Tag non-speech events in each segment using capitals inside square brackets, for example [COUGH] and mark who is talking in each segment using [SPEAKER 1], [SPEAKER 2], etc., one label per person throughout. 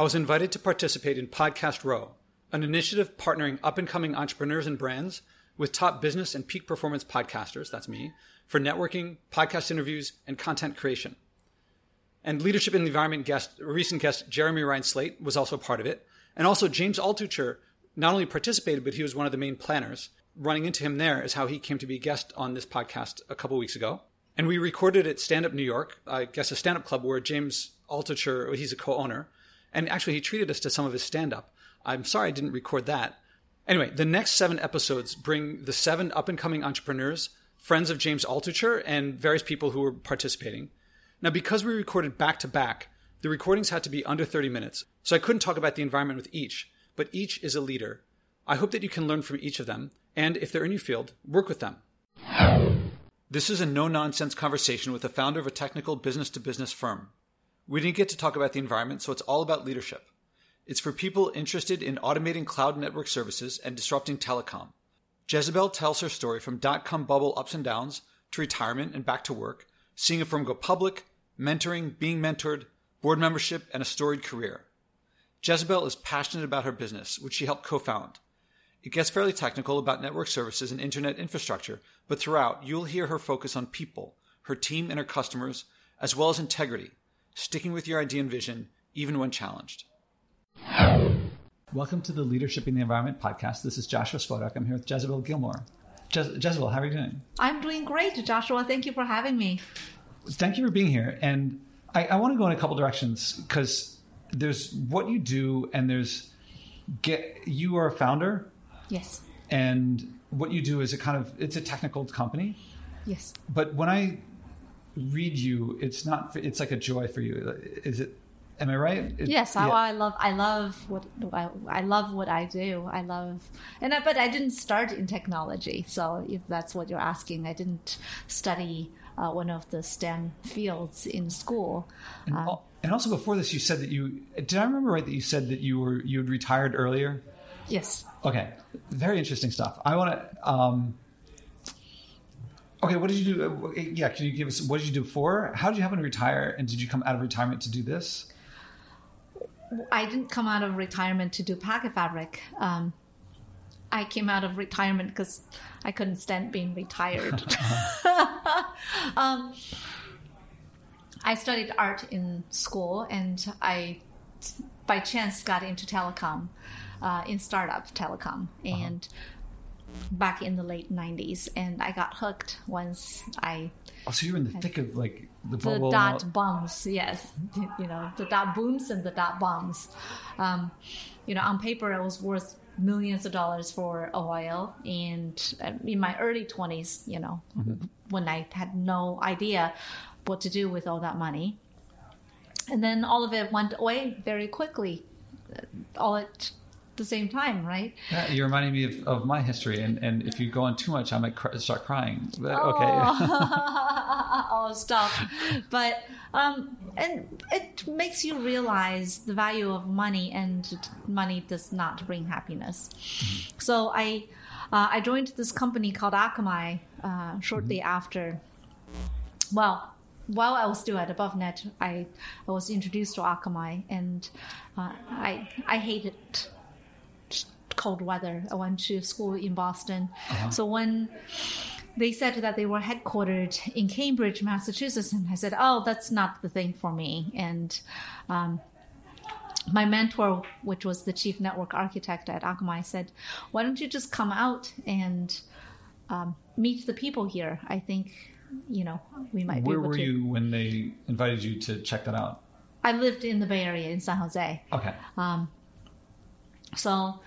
[SPEAKER 1] I was invited to participate in Podcast Row, an initiative partnering up and coming entrepreneurs and brands with top business and peak performance podcasters, that's me, for networking, podcast interviews, and content creation. And leadership in the environment guest, recent guest Jeremy Ryan Slate was also part of it. And also James Altucher not only participated, but he was one of the main planners. Running into him there is how he came to be a guest on this podcast a couple weeks ago. And we recorded at Stand Up New York, I guess a stand up club where James Altucher, he's a co owner. And actually, he treated us to some of his stand up. I'm sorry I didn't record that. Anyway, the next seven episodes bring the seven up and coming entrepreneurs, friends of James Altucher, and various people who were participating. Now, because we recorded back to back, the recordings had to be under 30 minutes, so I couldn't talk about the environment with each, but each is a leader. I hope that you can learn from each of them, and if they're in your field, work with them. This is a no nonsense conversation with the founder of a technical business to business firm. We didn't get to talk about the environment, so it's all about leadership. It's for people interested in automating cloud network services and disrupting telecom. Jezzibell tells her story from dot com bubble ups and downs to retirement and back to work, seeing a firm go public, mentoring, being mentored, board membership, and a storied career. Jezzibell is passionate about her business, which she helped co found. It gets fairly technical about network services and internet infrastructure, but throughout, you'll hear her focus on people, her team, and her customers, as well as integrity, sticking with your idea and vision, even when challenged. Welcome to the Leadership in the Environment podcast. This is Joshua Spodek. I'm here with Jezzibell Gilmore. Je- Jezzibell, how are you doing?
[SPEAKER 2] I'm doing great, Joshua. Thank you for having me.
[SPEAKER 1] Thank you for being here. And I, I want to go in a couple directions because there's what you do, and there's get you are a founder.
[SPEAKER 2] Yes.
[SPEAKER 1] And what you do is a kind of it's a technical company.
[SPEAKER 2] Yes.
[SPEAKER 1] But when I read you, it's not. It's like a joy for you. Is it? Am I right? It,
[SPEAKER 2] yes, I, I, love I love what I, I, love what I do. I love and I, but I didn't start in technology. So if that's what you're asking, I didn't study uh, one of the STEM fields in school.
[SPEAKER 1] And, um, and, also before this, you said that you did. I remember right that you said that you were you had retired earlier.
[SPEAKER 2] Yes.
[SPEAKER 1] Okay. Very interesting stuff. I want to. Um, okay, what did you do? Uh, yeah, can you give us what did you do before? How did you happen to retire? And did you come out of retirement to do this?
[SPEAKER 2] I didn't come out of retirement to do Packet Fabric. Um, I came out of retirement because I couldn't stand being retired. [LAUGHS] [LAUGHS] um, I studied art in school, and I, by chance, got into telecom, uh, in startup telecom, uh-huh. and uh-huh. Back in the late '90s, and I got hooked once I.
[SPEAKER 1] Oh, so you're in the thick of like the,
[SPEAKER 2] the dot bombs, yes. You know, the dot booms and the dot bombs. Um, you know, on paper, it was worth millions of dollars for a while. And uh, in my early 20s, you know, mm-hmm. when I had no idea what to do with all that money. And then all of it went away very quickly, all at the same time, right?
[SPEAKER 1] Yeah, you're reminding me of, of my history, and, and if you go on too much, I might cr- start crying. But,
[SPEAKER 2] oh. Okay. [LAUGHS] [LAUGHS] oh, stop! But um, and it makes you realize the value of money, and money does not bring happiness. Mm-hmm. So I uh, I joined this company called Akamai uh, shortly mm-hmm. after. Well, while I was still at AboveNet, I, I was introduced to Akamai, and uh, I I hated cold weather. I went to school in Boston, uh-huh. so when they said that they were headquartered in Cambridge, Massachusetts, and I said, "Oh, that's not the thing for me." And um, my mentor, which was the chief network architect at Akamai, said, "Why don't you just come out and um, meet the people here? I think, you know, we might."
[SPEAKER 1] Where
[SPEAKER 2] be able
[SPEAKER 1] were
[SPEAKER 2] to.
[SPEAKER 1] you when they invited you to check that out?
[SPEAKER 2] I lived in the Bay Area in San Jose.
[SPEAKER 1] Okay.
[SPEAKER 2] Um, so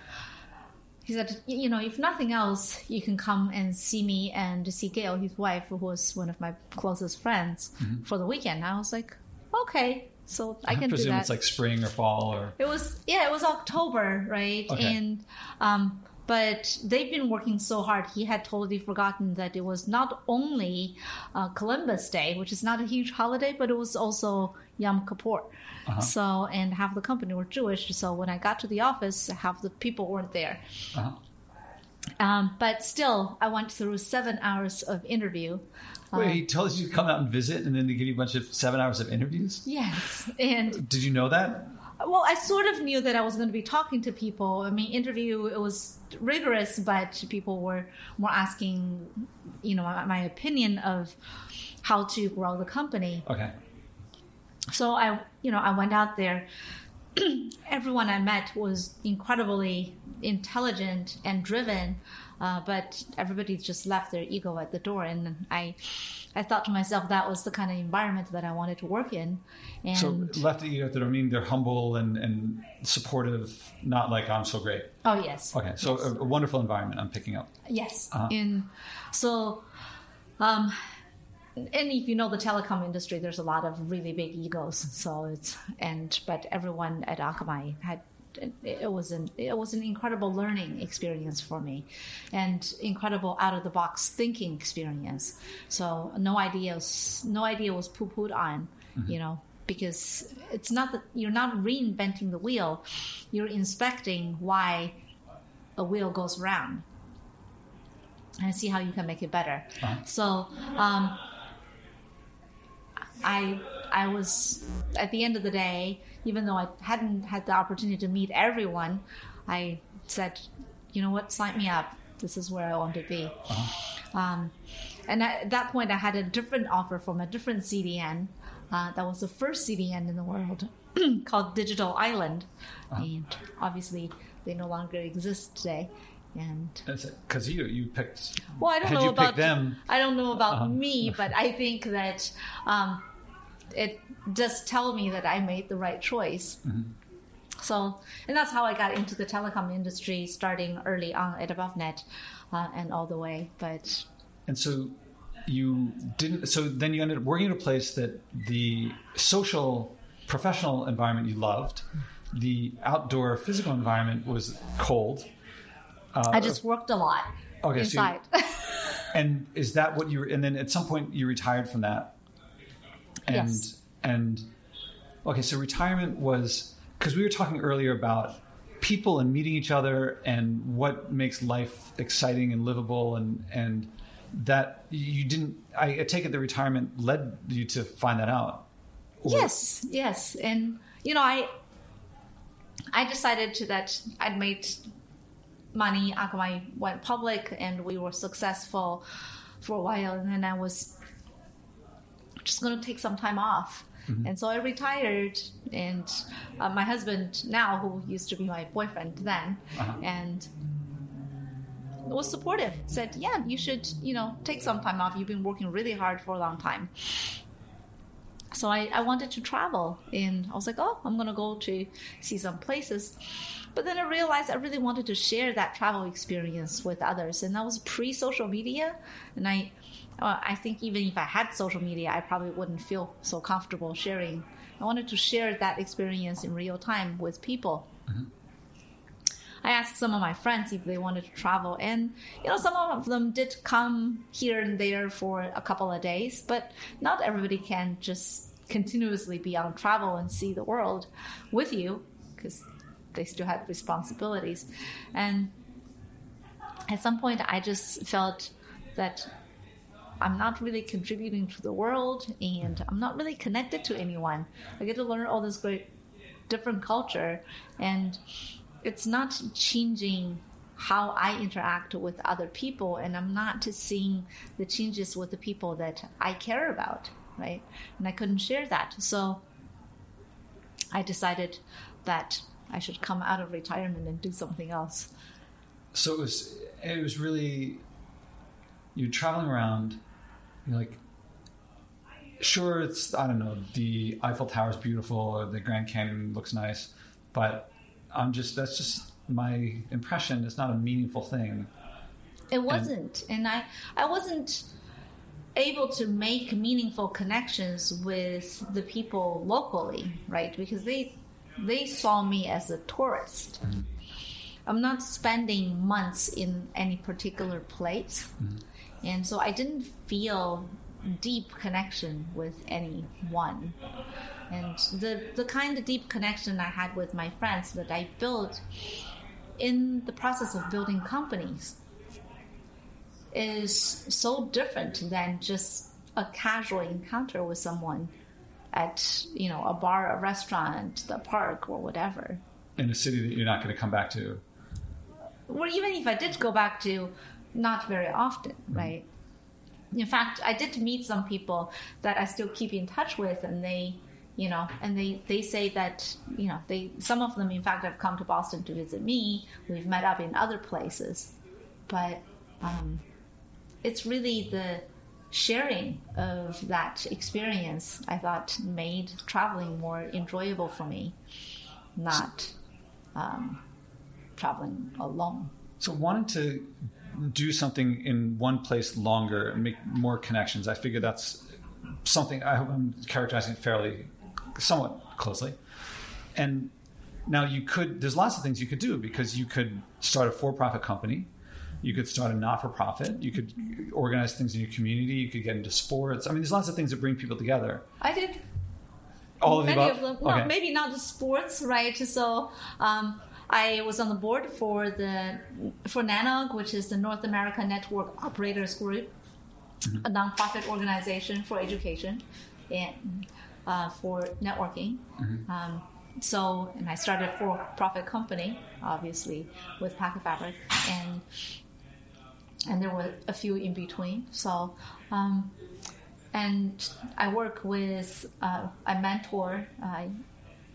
[SPEAKER 2] he said, you know, if nothing else, you can come and see me and see Gail, his wife, who was one of my closest friends, mm-hmm. for the weekend. I was like, okay, so I, I can
[SPEAKER 1] presume
[SPEAKER 2] do that.
[SPEAKER 1] it's like spring or fall or.
[SPEAKER 2] It was yeah, it was October, right? Okay. And um, but they've been working so hard. He had totally forgotten that it was not only uh, Columbus Day, which is not a huge holiday, but it was also Yom Kippur. Uh-huh. So, and half the company were Jewish. So when I got to the office, half the people weren't there. Uh-huh. Um, but still, I went through seven hours of interview.
[SPEAKER 1] Wait, he tells you to come out and visit, and then they give you a bunch of seven hours of interviews.
[SPEAKER 2] Yes, and
[SPEAKER 1] did you know that?
[SPEAKER 2] well, I sort of knew that I was going to be talking to people. I mean, interview it was rigorous, but people were more asking, you know, my, my opinion of how to grow the company.
[SPEAKER 1] Okay.
[SPEAKER 2] So I, you know, I went out there. [CLEARS THROAT] Everyone I met was incredibly intelligent and driven, uh, but everybody just left their ego at the door. And I, I thought to myself that was the kind of environment that I wanted to work in. And
[SPEAKER 1] So left the ego at the door, meaning they're humble and, and supportive, not like I'm so great.
[SPEAKER 2] oh yes,
[SPEAKER 1] Okay, so
[SPEAKER 2] Yes.
[SPEAKER 1] a, a wonderful environment I'm picking up.
[SPEAKER 2] Yes.
[SPEAKER 1] Uh-huh.
[SPEAKER 2] In so, um, and if you know the telecom industry, there's a lot of really big egos. So it's and but everyone at Akamai had. It, was an it was an incredible learning experience for me, and incredible out of the box thinking experience. So no ideas no idea was poo pooed on, you know, because it's not that you're not reinventing the wheel, you're inspecting why a wheel goes round and see how you can make it better. So um, I I was at the end of the day, even though I hadn't had the opportunity to meet everyone, I said, you know what, sign me up. This is where I want to be. Um, and at that point, I had a different offer from a different CDN. Uh, that was the first CDN in the world [CLEARS THROAT] called Digital Island, and obviously they no longer exist today. And
[SPEAKER 1] Because you you picked.
[SPEAKER 2] well, I don't know about
[SPEAKER 1] them.
[SPEAKER 2] I don't know about
[SPEAKER 1] Uh-huh.
[SPEAKER 2] me, but I think that um, it does tell me that I made the right choice.
[SPEAKER 1] Mm-hmm.
[SPEAKER 2] So, and that's how I got into the telecom industry, starting early on at AboveNet uh, and all the way. But
[SPEAKER 1] And so you didn't. So then you ended up working at a place that the social, professional environment you loved, the outdoor physical environment was cold.
[SPEAKER 2] I just worked a lot
[SPEAKER 1] Uh, Okay, so you-
[SPEAKER 2] inside. [LAUGHS]
[SPEAKER 1] And is that what you? And then at some point you retired from that. And
[SPEAKER 2] Yes.
[SPEAKER 1] and okay, so retirement was because we were talking earlier about people and meeting each other and what makes life exciting and livable and and that you didn't. I, I take it the retirement led you to find that out. Or-
[SPEAKER 2] Yes, yes, and you know, I I decided to that I'd made money. Akamai went public, and we were successful for a while, and then I was just going to take some time off. And so I retired, and uh, my husband now, who used to be my boyfriend then, and was supportive. Said, "Yeah, you should, you know, take some time off. You've been working really hard for a long time." so I, I wanted to travel and i was like oh i'm going to go to see some places but then i realized i really wanted to share that travel experience with others and that was pre-social media and i uh, i think even if i had social media i probably wouldn't feel so comfortable sharing. I wanted to share that experience in real time with people. I asked some of my friends if they wanted to travel, and you know, some of them did come here and there for a couple of days, but not everybody can just continuously be on travel and see the world with you because they still had responsibilities. And at some point, I just felt that I'm not really contributing to the world and I'm not really connected to anyone. I get to learn all this great different culture and it's not changing how I interact with other people, and I'm not seeing the changes with the people that I care about, right? And I couldn't share that. So I decided that I should come out of retirement and do something else.
[SPEAKER 1] So it was it was really you're traveling around. Like, sure, it's I don't know. The Eiffel Tower is beautiful, or the Grand Canyon looks nice, but I'm just that's just my impression. It's not a meaningful thing.
[SPEAKER 2] It wasn't, and I I wasn't able to make meaningful connections with the people locally, right? Because they they saw me as a tourist. Mm-hmm. I'm not spending months in any particular place, mm-hmm. And so I didn't feel deep connection with anyone. And the the kind of deep connection I had with my friends that I built in the process of building companies is so different than just a casual encounter with someone at you know a bar, a restaurant, the park, or whatever.
[SPEAKER 1] In a city that you're not going to come back to.
[SPEAKER 2] Or even if I did go back to, not very often, right? In fact, I did meet some people that I still keep in touch with, and they, you know, and they they say that you know they some of them in fact have come to Boston to visit me. We've met up in other places, but um, it's really the sharing of that experience I thought made traveling more enjoyable for me, not um, traveling alone.
[SPEAKER 1] So wanting to do something in one place longer and make more connections, I figure that's something I hope I'm characterizing it fairly, somewhat closely. And now you could, there's lots of things you could do because you could start a for-profit company. You could start a not-for-profit. You could organize things in your community. You could get into sports. I mean, there's lots of things that bring people together.
[SPEAKER 2] I did
[SPEAKER 1] All of the
[SPEAKER 2] many
[SPEAKER 1] above.
[SPEAKER 2] of them. Well,
[SPEAKER 1] Okay.
[SPEAKER 2] maybe not the sports, right? So um, I was on the board for the for NANOG, which is the North America Network Operators Group,
[SPEAKER 1] Mm-hmm.
[SPEAKER 2] a nonprofit organization for education and uh, for networking.
[SPEAKER 1] Mm-hmm.
[SPEAKER 2] Um, so, and I started a for-profit company, obviously, with Packet Fabric, and and there were a few in between. So. Um, and I work with, uh, I mentor uh,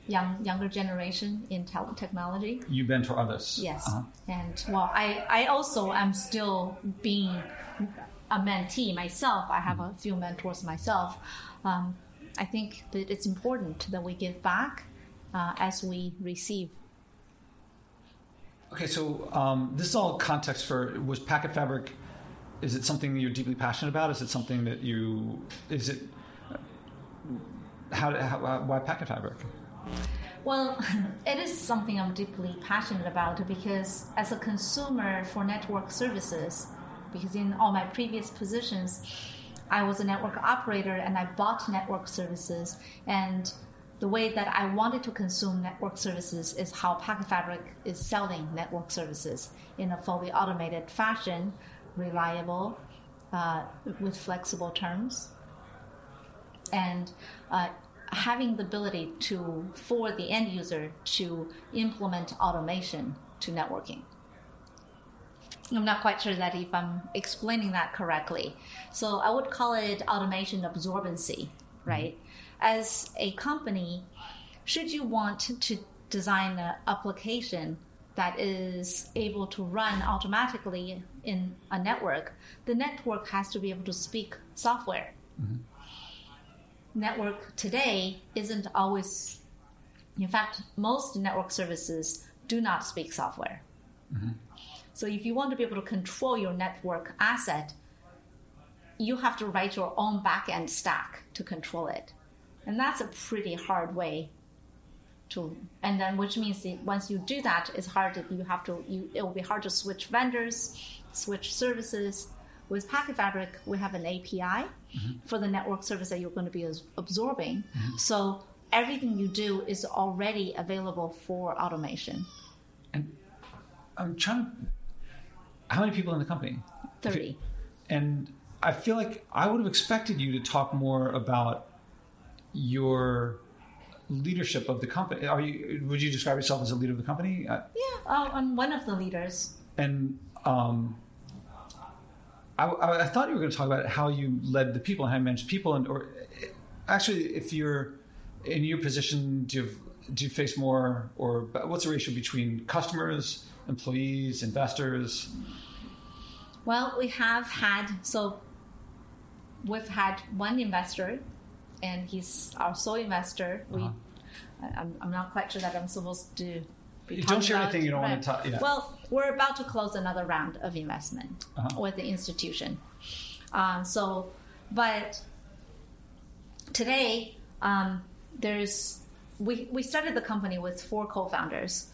[SPEAKER 2] young younger generation in technology.
[SPEAKER 1] You mentor others.
[SPEAKER 2] Yes,
[SPEAKER 1] Uh-huh.
[SPEAKER 2] and well, I I also am still being a mentee myself. I have a few mentors myself. Um, I think that it's important that we give back uh, as we receive.
[SPEAKER 1] Okay, so um, this is all context for was Packet Fabric. Is it something that you're deeply passionate about? Is it something that you is it how, how why Packet Fabric?
[SPEAKER 2] Well, [LAUGHS] it is something I'm deeply passionate about because as a consumer for network services, because in all my previous positions, I was a network operator and I bought network services. And the way that I wanted to consume network services is how Packet Fabric is selling network services in a fully automated fashion, reliable, uh, with flexible terms and uh, having the ability to for the end user to implement automation to networking. I'm not quite sure that if i'm explaining that correctly. So i would call it automation absorbency mm-hmm. right? As a company should you want to design an application that is able to run automatically in a network the network has to be able to speak software mm-hmm. Network today isn't always, in fact, most network services do not speak software. Mm-hmm. So if you want to be able to control your network asset, you have to write your own backend stack to control it. And that's a pretty hard way to and then which means that once you do that it's hard to you have to you it will be hard to switch vendors switch services with packet fabric we have an api for the network service that you're going to be absorbing so everything you do is already available for automation
[SPEAKER 1] And I'm trying. to... How many people in the company?
[SPEAKER 2] 30
[SPEAKER 1] And I feel like I would have expected you to talk more about your leadership of the company. Are you? Would you describe yourself as a leader of the company? Uh,
[SPEAKER 2] yeah oh, i'm one of the leaders
[SPEAKER 1] and um, I, I, I thought you were going to talk about how you led the people and how you managed people, and or actually, if you're in your position, do you do you face more, or what's the ratio between customers, employees, investors?
[SPEAKER 2] Well, we have had so we've had one investor, and he's our sole investor. We,
[SPEAKER 1] Uh-huh.
[SPEAKER 2] I- I'm, I'm not quite sure that I'm supposed to. Be
[SPEAKER 1] You don't share anything you don't want to talk- yeah.
[SPEAKER 2] Well, we're about to close another round of investment
[SPEAKER 1] Uh-huh.
[SPEAKER 2] with the institution. Um, so, but today um, there's we, we started the company with four co-founders.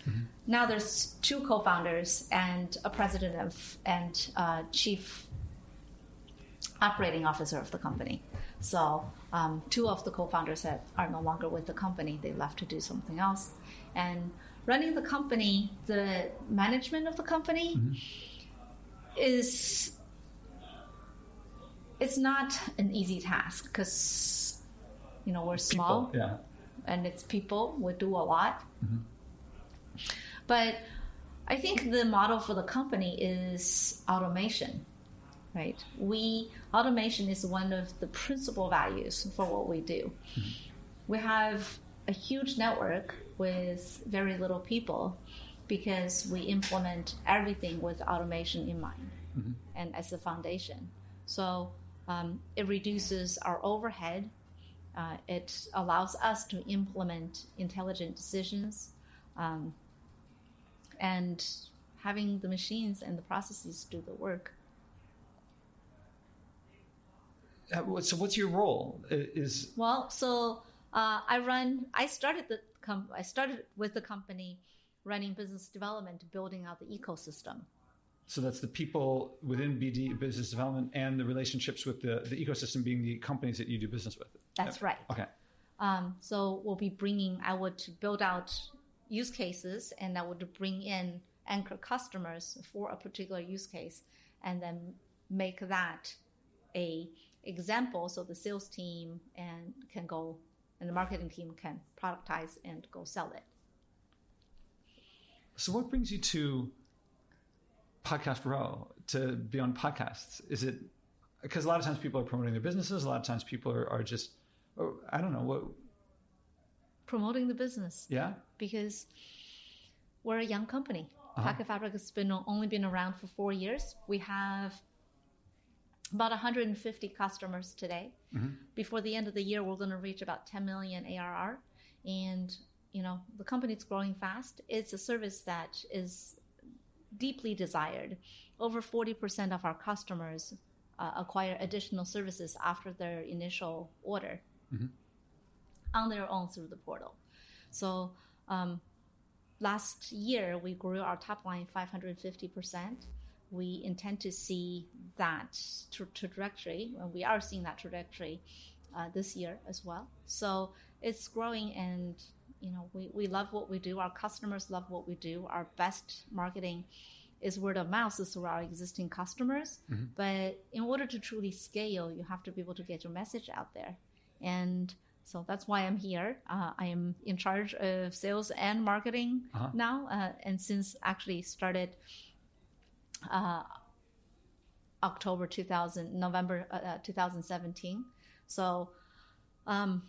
[SPEAKER 2] Now there's two co-founders and a president of and uh, chief operating officer of the company. So um, two of the co-founders have, are no longer with the company; they left to do something else. And running the company, the management of the company mm-hmm. is it's not an easy task because you know we're small
[SPEAKER 1] People, yeah.
[SPEAKER 2] and it's people we do a lot. Mm-hmm. But i think the model for the company is automation right? We automation is one of the principal values for what we do. Mm-hmm. We have a huge network with very little people because we implement everything with automation in mind and as a foundation so um, it reduces our overhead uh, it allows us to implement intelligent decisions um, and having the machines and the processes do the work.
[SPEAKER 1] Uh, So what's your role? Is
[SPEAKER 2] Well, so uh, I run. I started the com- I started with the company running business development, building out the ecosystem.
[SPEAKER 1] so that's the people within BD business development and the relationships with the, the ecosystem being the companies that you do business with.
[SPEAKER 2] That's right.
[SPEAKER 1] Okay.
[SPEAKER 2] Um, so we'll be bringing. I would build out use cases, and I would bring in anchor customers for a particular use case, and then make that a example, so the sales team and can go, and the marketing team can productize and go sell it.
[SPEAKER 1] So what brings you to Podcast Row to be on podcasts? Is it because a lot of times people are promoting their businesses, a lot of times people are, are just, oh, I don't know what,
[SPEAKER 2] Promoting the business.
[SPEAKER 1] yeah,
[SPEAKER 2] because we're a young company.
[SPEAKER 1] Uh-huh.
[SPEAKER 2] Packet Fabric has been only been around for four years. We have about 150 customers today. Before the end of the year, we're going to reach about 10 million ARR, and you know the company's growing fast. It's a service that is deeply desired. Over 40% of our customers uh, acquire additional services after their initial order on their own through the portal. So um, last year we grew our top line 550%. We intend to see that tra- trajectory, and we are seeing that trajectory uh, this year as well. So it's growing, and you know we, we love what we do. Our customers love what we do. Our best marketing is word of mouth is through our existing customers. But in order to truly scale, you have to be able to get your message out there, and so that's why I'm here. Uh, I am in charge of sales and marketing
[SPEAKER 1] Uh-huh.
[SPEAKER 2] now, uh, and since actually started uh, October 2000, November uh, uh, 2017. So, um,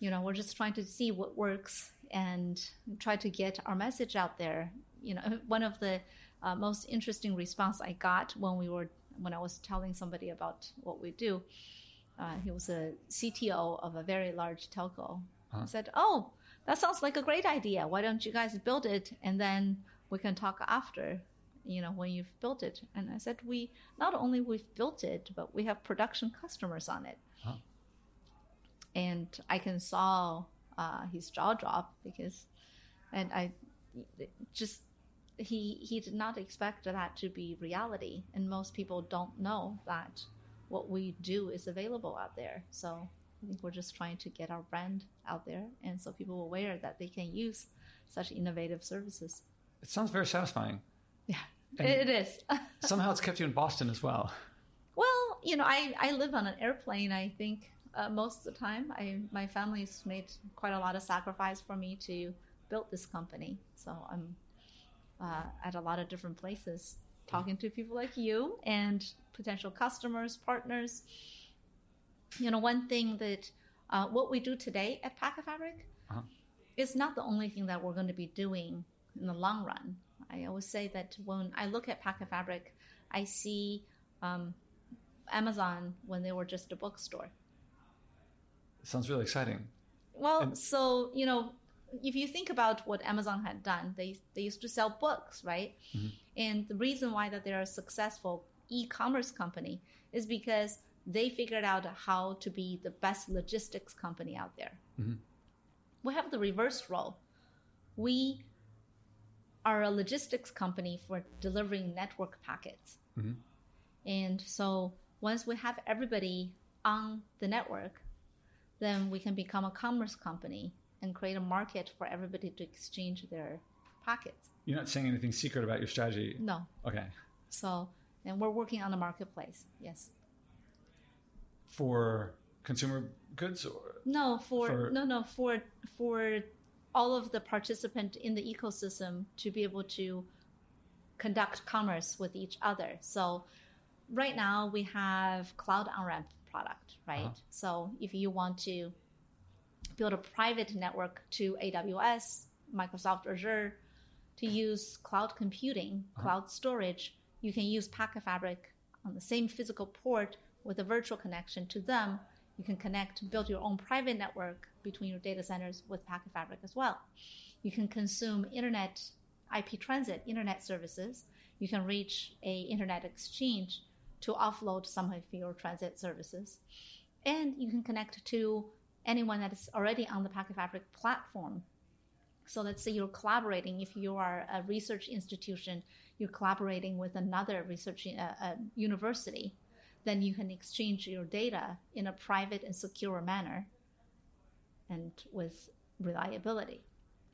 [SPEAKER 2] you know, we're just trying to see what works and try to get our message out there. You know, [LAUGHS] one of the uh, most interesting response I got when we were when I was telling somebody about what we do. Uh, he was a CTO of a very large telco. He said, "Oh, that sounds like a great idea. Why don't you guys build it and then we can talk after, you know, when you've built it?" And I said, "We not only we've built it, but we have production customers on it."
[SPEAKER 1] Huh.
[SPEAKER 2] And I can saw uh, his jaw drop because, and I just he he did not expect that to be reality, and most people don't know that what we do is available out there. So I think we're just trying to get our brand out there, and so people are aware that they can use such innovative services.
[SPEAKER 1] it sounds very satisfying.
[SPEAKER 2] Yeah,
[SPEAKER 1] And-
[SPEAKER 2] it is. [LAUGHS]
[SPEAKER 1] Somehow it's kept you in Boston as well.
[SPEAKER 2] well, you know, I I live on an airplane. I think uh, most of the time, I my family's made quite a lot of sacrifice for me to build this company. So I'm uh, at a lot of different places, talking to people like you and potential customers, partners. You know, one thing that uh, what we do today at Packet Fabric
[SPEAKER 1] Uh-huh.
[SPEAKER 2] is not the only thing that we're going to be doing in the long run. I always say that when I look at Packet Fabric, I see um, Amazon when they were just a bookstore.
[SPEAKER 1] Sounds really exciting.
[SPEAKER 2] Well,
[SPEAKER 1] And-
[SPEAKER 2] so you know, if you think about what Amazon had done, they they used to sell books, right? And the reason why that they're a successful e-commerce company is because they figured out how to be the best logistics company out there. We have the reverse role. We are a logistics company for delivering network packets. Mm-hmm. And so once we have everybody on the network, then we can become a commerce company and create a market for everybody to exchange their packets.
[SPEAKER 1] You're not saying anything secret about your strategy.
[SPEAKER 2] No.
[SPEAKER 1] Okay.
[SPEAKER 2] So, and we're working on the marketplace. Yes.
[SPEAKER 1] For consumer goods or
[SPEAKER 2] No, for,
[SPEAKER 1] For-
[SPEAKER 2] no no for for all of the participant in the ecosystem to be able to conduct commerce with each other. So right now we have cloud on ramp product, right?
[SPEAKER 1] Uh-huh.
[SPEAKER 2] So if you want to build a private network to AWS, Microsoft Azure to use cloud computing, cloud storage, you can use Packet Fabric on the same physical port with a virtual connection to them. You can connect, build your own private network between your data centers with Packet Fabric as well. You can consume internet IP transit, internet services. You can reach a internet exchange to offload some of your transit services. And you can connect to anyone that is already on the Packet Fabric platform. So let's say you're collaborating. If you are a research institution, you're collaborating with another research uh, uh, university, then you can exchange your data in a private and secure manner and with reliability.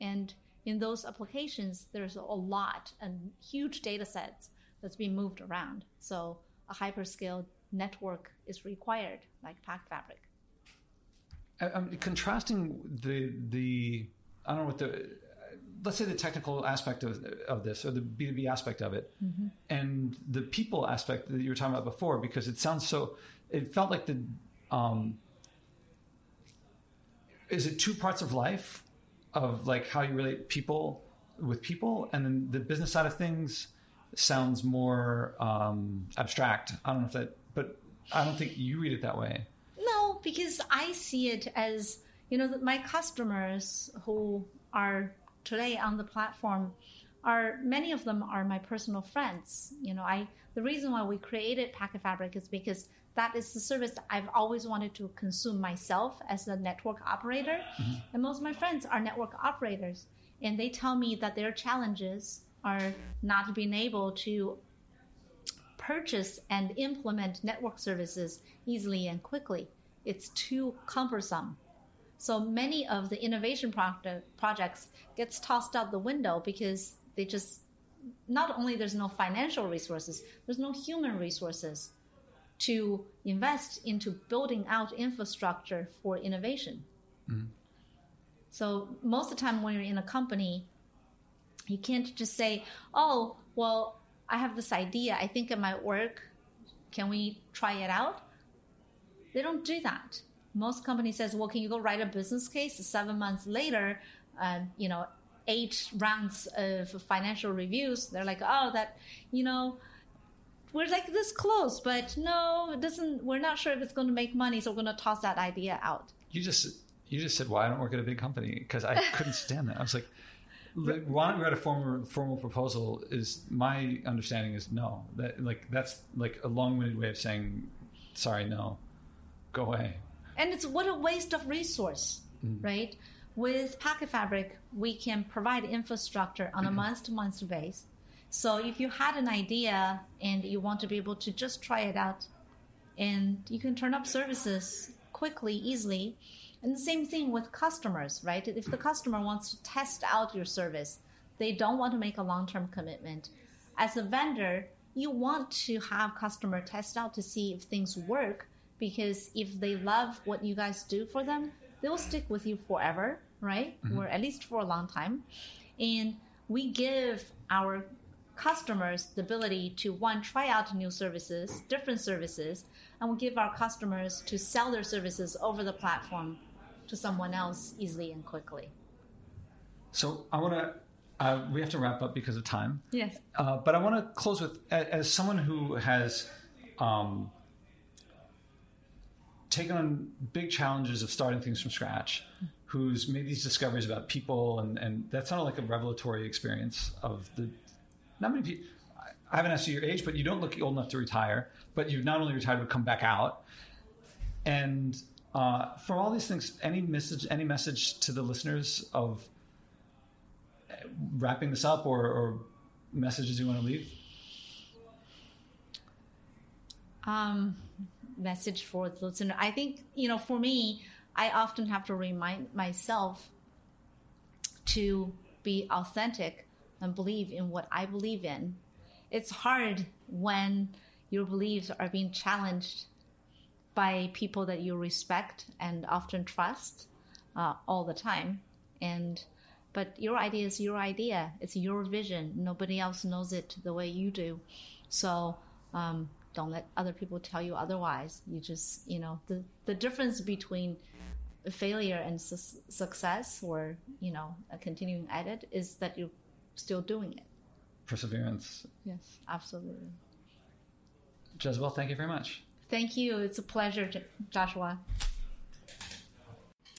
[SPEAKER 2] And in those applications, there's a lot and huge data sets that's being moved around. So a hyperscale network is required, like Packet Fabric.
[SPEAKER 1] I'm contrasting the the I don't know what the let's say the technical aspect of of this or the B two B aspect of it, and the people aspect that you were talking about before, because it sounds so. It felt like the um, is it two parts of life of like how you relate people with people, and then the business side of things sounds more um, abstract. I don't know if that, but I don't think you read it that way.
[SPEAKER 2] No, because I see it as you know that my customers who are today on the platform are many of them are my personal friends. You know, I the reason why we created Packet Fabric is because that is the service I've always wanted to consume myself as a network operator, mm-hmm. and most of my friends are network operators, and they tell me that their challenges are not being able to purchase and implement network services easily and quickly. It's too cumbersome. So many of the innovation project, projects gets tossed out the window because they just not only there's no financial resources, there's no human resources to invest into building out infrastructure for innovation. Mm-hmm. So most of the time when you're in a company, you can't just say, "Oh, well, I have this idea. I think it might work. Can we try it out?" They don't do that. Most companies says, "Well, can you go write a business case?" Seven months later, uh, you know, eight rounds of financial reviews. They're like, "Oh, that, you know." We're like this close, but no, it doesn't. We're not sure if it's going to make money, so we're going to toss that idea out.
[SPEAKER 1] You just you just said why I don't work at a big company because I couldn't stand that. I was like, like, why don't we write a formal formal proposal? Is my understanding is no. That like that's like a long winded way of saying sorry, no, go away.
[SPEAKER 2] And it's what a waste of resource mm-hmm. right? With packet fabric we can provide infrastructure on a mm-hmm. month to month base so if you had an idea and you want to be able to just try it out and you can turn up services quickly easily and the same thing with customers right? If the customer wants to test out your service they don't want to make a long-term commitment. As a vendor you want to have customer test out to see if things work because if they love what you guys do for them they will stick with you forever right or at least for a long time and we give our customers the ability to one try out new services different services and we give our customers to sell their services over the platform to someone else easily and quickly
[SPEAKER 1] So I want to. Uh, we have to wrap up because of time.
[SPEAKER 2] yes
[SPEAKER 1] Uh, but I want to close with as someone who has um, taken on big challenges of starting things from scratch, who's made these discoveries about people, and, and that sounded like a revelatory experience of the. Not many people. I haven't asked you your age, but you don't look old enough to retire. But you've not only retired, but come back out. And uh, for all these things, any message, any message to the listeners of wrapping this up, or, or messages you want to leave?
[SPEAKER 2] um, message for the listener. I think, you know, for me, I often have to remind myself to be authentic and believe in what I believe in. It's hard when your beliefs are being challenged by people that you respect and often trust uh, all the time. And but your idea is your idea. It's your vision. Nobody else knows it the way you do. So um, don't let other people tell you otherwise. You just you know the the difference between failure and su- success, or you know a continuing at it, is that you're still doing it.
[SPEAKER 1] Perseverance.
[SPEAKER 2] Yes, absolutely.
[SPEAKER 1] Jezzibell, thank you very much.
[SPEAKER 2] Thank you. It's a pleasure, Joshua.